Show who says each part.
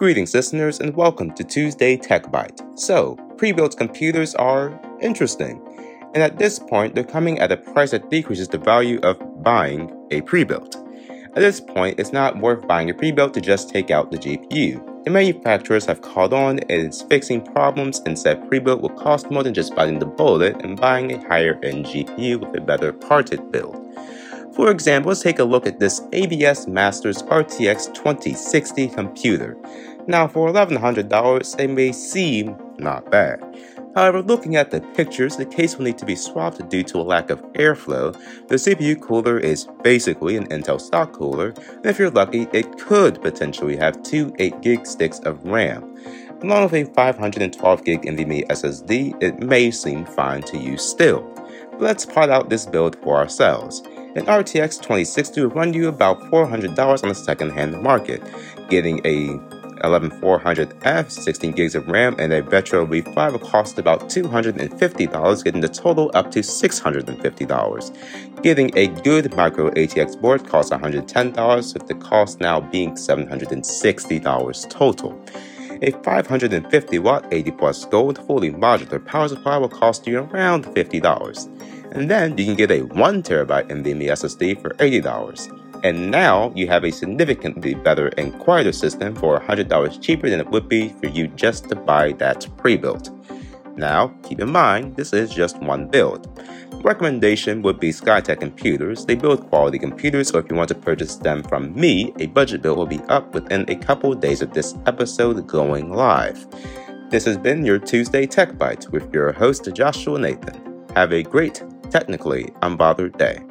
Speaker 1: Greetings, listeners, and welcome to Tuesday Tech Bite. So, pre built computers are interesting, and at this point, they're coming at a price that decreases the value of buying a pre built. At this point, it's not worth buying a pre built to just take out the GPU. The manufacturers have caught on and is fixing problems and said pre built will cost more than just biting the bullet and buying a higher end GPU with a better parted build. For example, let's take a look at this ABS Masters RTX 2060 computer. Now, for $1,100, it may seem not bad. However, looking at the pictures, the case will need to be swapped due to a lack of airflow. The CPU cooler is basically an Intel stock cooler, and if you're lucky, it could potentially have two 8 gig sticks of RAM. Along with a 512 gig NVMe SSD, it may seem fine to use still. But let's plot out this build for ourselves. An RTX 2060 will run you about $400 on the second-hand market, getting a 11400F, 16 gigs of RAM, and a Vetroo V5 will cost about $250, getting the total up to $650. Getting a good micro ATX board costs $110, with the cost now being $760 total. A 550 watt 80 plus gold fully modular power supply will cost you around $50. And then you can get a 1TB NVMe SSD for $80. And now you have a significantly better and quieter system for $100 cheaper than it would be for you just to buy that pre built. Now, keep in mind, this is just one build. Recommendation would be Skytech Computers. They build quality computers, so if you want to purchase them from me, a budget build will be up within a couple of days of this episode going live. This has been your Tuesday Tech Bite with your host, Joshua Nathan. Have a great, technically unbothered day.